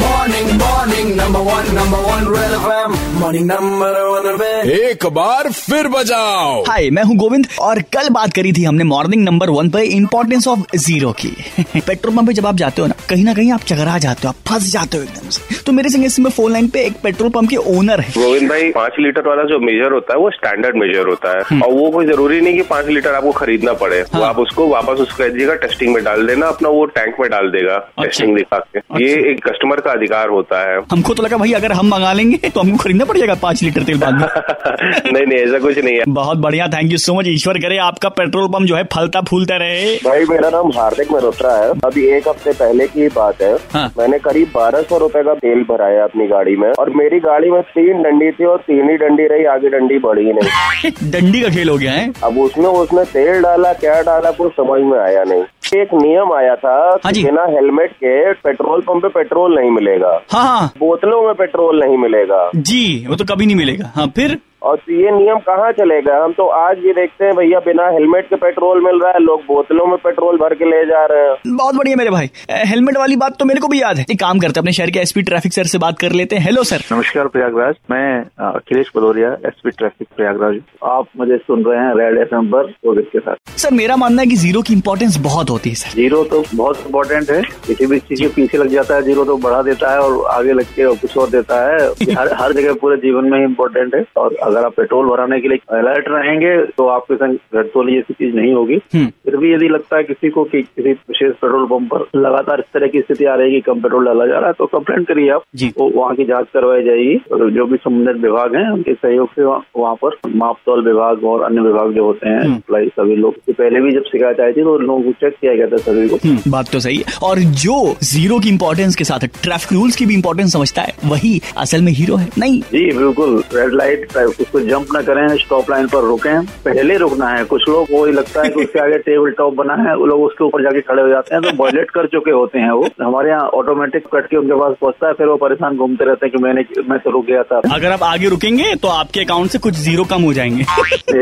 Morning, morning, number one, number one, Red FM. Morning, number one, Red. एक बार फिर बजाओ। हाय मैं हूँ गोविंद और कल बात करी थी हमने मॉर्निंग नंबर वन पे इंपॉर्टेंस ऑफ़ ज़ीरो की। पेट्रोल पंप पे जब आप जाते हो ना कहीं ना कहीं आप चकरा जाते हो आप फंस जाते हो एकदम से। तो मेरे संग इसमें फ़ोन लाइन पे एक पेट्रोल पंप के ओनर है। गोविंद भाई पाँच लीटर वाला जो मेजर होता है वो स्टैंडर्ड मेजर होता है। और वो कोई ज़रूरी नहीं की पाँच लीटर आपको खरीदना पड़े। वो आप उसको वापस उसको कह दीजिएगा टेस्टिंग में डाल देना अपना वो टैंक में डाल देगा टेस्टिंग दिखा के। ये एक कस्टमर का अधिकार होता है। हमको तो लगा भाई अगर हम मंगा लेंगे तो हमको खरीदना पड़ जाएगा पाँच लीटर तेल बाद में। नहीं नहीं ऐसा कुछ नहीं है। बहुत बढ़िया थैंक यू सो मच ईश्वर करे आपका पेट्रोल पंप जो है फलता फूलता रहे। भाई मेरा नाम हार्दिक मल्होत्रा है। अभी एक हफ़्ते पहले की बात है। हाँ। मैंने करीब बारह सौ रुपये का तेल भराया अपनी गाड़ी में। और मेरी गाड़ी में तीन डंडी थी और तीन ही डंडी रही आगे डंडी बढ़ी नहीं। डंडी का खेल हो गया है। अब उसमें उसने तेल डाला क्या डाला कुछ समझ में आया नहीं। एक नियम आया था हाँ कि बिना हेलमेट के पेट्रोल पंप पे पेट्रोल नहीं मिलेगा। हाँ हाँ। बोतलों में पेट्रोल नहीं मिलेगा। जी वो तो कभी नहीं मिलेगा। हाँ फिर? और ये नियम कहाँ चलेगा? हम तो आज भी देखते हैं भैया बिना हेलमेट के पेट्रोल मिल रहा है लोग बोतलों में पेट्रोल भर के ले जा रहे हैं। बहुत बढ़िया मेरे भाई। हेलमेट वाली बात तो मेरे को भी याद है। एक काम करते हैं अपने शहर के एसपी ट्रैफ़िक सर से बात कर लेते हैं। हेलो सर नमस्कार प्रयागराज। मैं अखिलेश भदौरिया एसपी ट्रैफ़िक प्रयागराज। आप मुझे सुन रहे हैं रेड एफ़ पर के साथ। सर मेरा मानना है की ज़ीरो की इम्पोर्टेंस बहुत होती है सर ज़ीरो तो बहुत इम्पोर्टेंट है। किसी भी चीज़ के पीछे लग जाता है ज़ीरो तो बढ़ा देता है और आगे लग के कुछ और देता है। हर हर जगह पूरे जीवन में इम्पोर्टेंट है। और अगर आप पेट्रोल भराने के लिए अलर्ट रहेंगे तो आपके संग घटतोली जैसी चीज़ नहीं होगी। फिर भी यदि लगता है किसी को कि किसी विशेष पेट्रोल पंप पर लगातार इस तरह की स्थिति आ रही है कि कम पेट्रोल डाला जा रहा है तो कंप्लेंट करिए आप। वो वहाँ की जाँच करवाई जाएगी। और जो भी संबंधित विभाग है उनके सहयोग से वहाँ पर माप तौल विभाग और अन्य विभाग जो होते हैं सप्लाई सभी लोग। पहले भी जब शिकायत आई थी तो लोगों को चेक किया गया था सभी को। हम्म, बात तो सही है। और जो ज़ीरो की इम्पोर्टेंस के साथ ट्रैफ़िक रूल्स की भी इम्पोर्टेंस समझता है वही असल में हीरो है। नहीं। जी बिल्कुल। रेड लाइट उसको जंप न करें स्टॉप लाइन पर रुकें। पहले रुकना है। कुछ लोग वो लगता है कि उसके आगे टेबल टॉप बना है। वो लोग उसके ऊपर जाके खड़े हो जाते हैं। तो वॉयलेट कर चुके होते हैं वो। हमारे यहाँ ऑटोमेटिक कट के उनके पास पहुँचता है। फिर वो परेशान घूमते रहते हैं कि मैंने मैं तो रुक गया था। अगर आप आगे रुकेंगे तो आपके अकाउंट से कुछ ज़ीरो कम हो जाएँगे।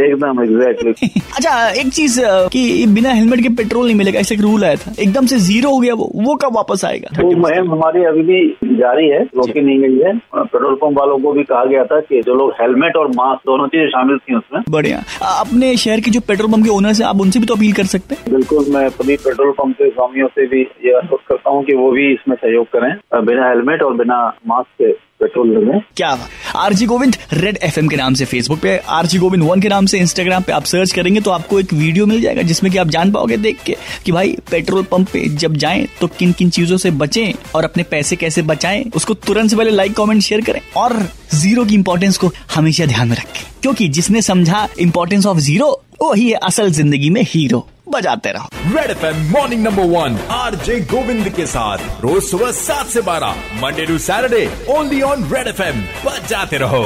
एकदम एग्जैक्टली अच्छा एक चीज़ की बिना हेलमेट के पेट्रोल नहीं मिलेगा ऐसे एक रूल आया था। एकदम से ज़ीरो हो गया वो वो कब वापस आएगा? वो मुहिम हमारी अभी भी जारी है। रोकी नहीं गई है। पेट्रोल पंप वालों को भी कहा गया था कि जो लोग हेलमेट और मास्क दोनों चीज़ें शामिल थी उसमें। बढ़िया। अपने शहर के जो पेट्रोल पंप के ओनर है आप उनसे भी तो अपील कर सकते हैं? बिल्कुल मैं सभी पेट्रोल पंप के स्वामियों से भी ये अनुरोध करता हूँ की वो भी इसमें सहयोग करें बिना हेलमेट और बिना मास्क के। पेट्रोल लें क्या आरजी गोविंद रेड एफएम के नाम से फेसबुक पे आरजी गोविंद वन के नाम से इंस्टाग्राम पे आप सर्च करेंगे तो आपको एक वीडियो मिल जाएगा जिसमें कि आप जान पाओगे देख के कि भाई पेट्रोल पंप पे जब जाएँ तो किन किन चीज़ों से बचें और अपने पैसे कैसे बचाएँ, उसको तुरंत से पहले लाइक कमेंट शेयर करें और ज़ीरो की इंपॉर्टेंस को हमेशा ध्यान में रखें। क्योंकि जिसने समझा इंपॉर्टेंस ऑफ़ ज़ीरो वही है असल ज़िंदगी में हीरो बजाते रहो। Red FM morning number one R J Govind के साथ। रोज सुबह सात से बारह Monday to Saturday only on red F M बजाते रहो।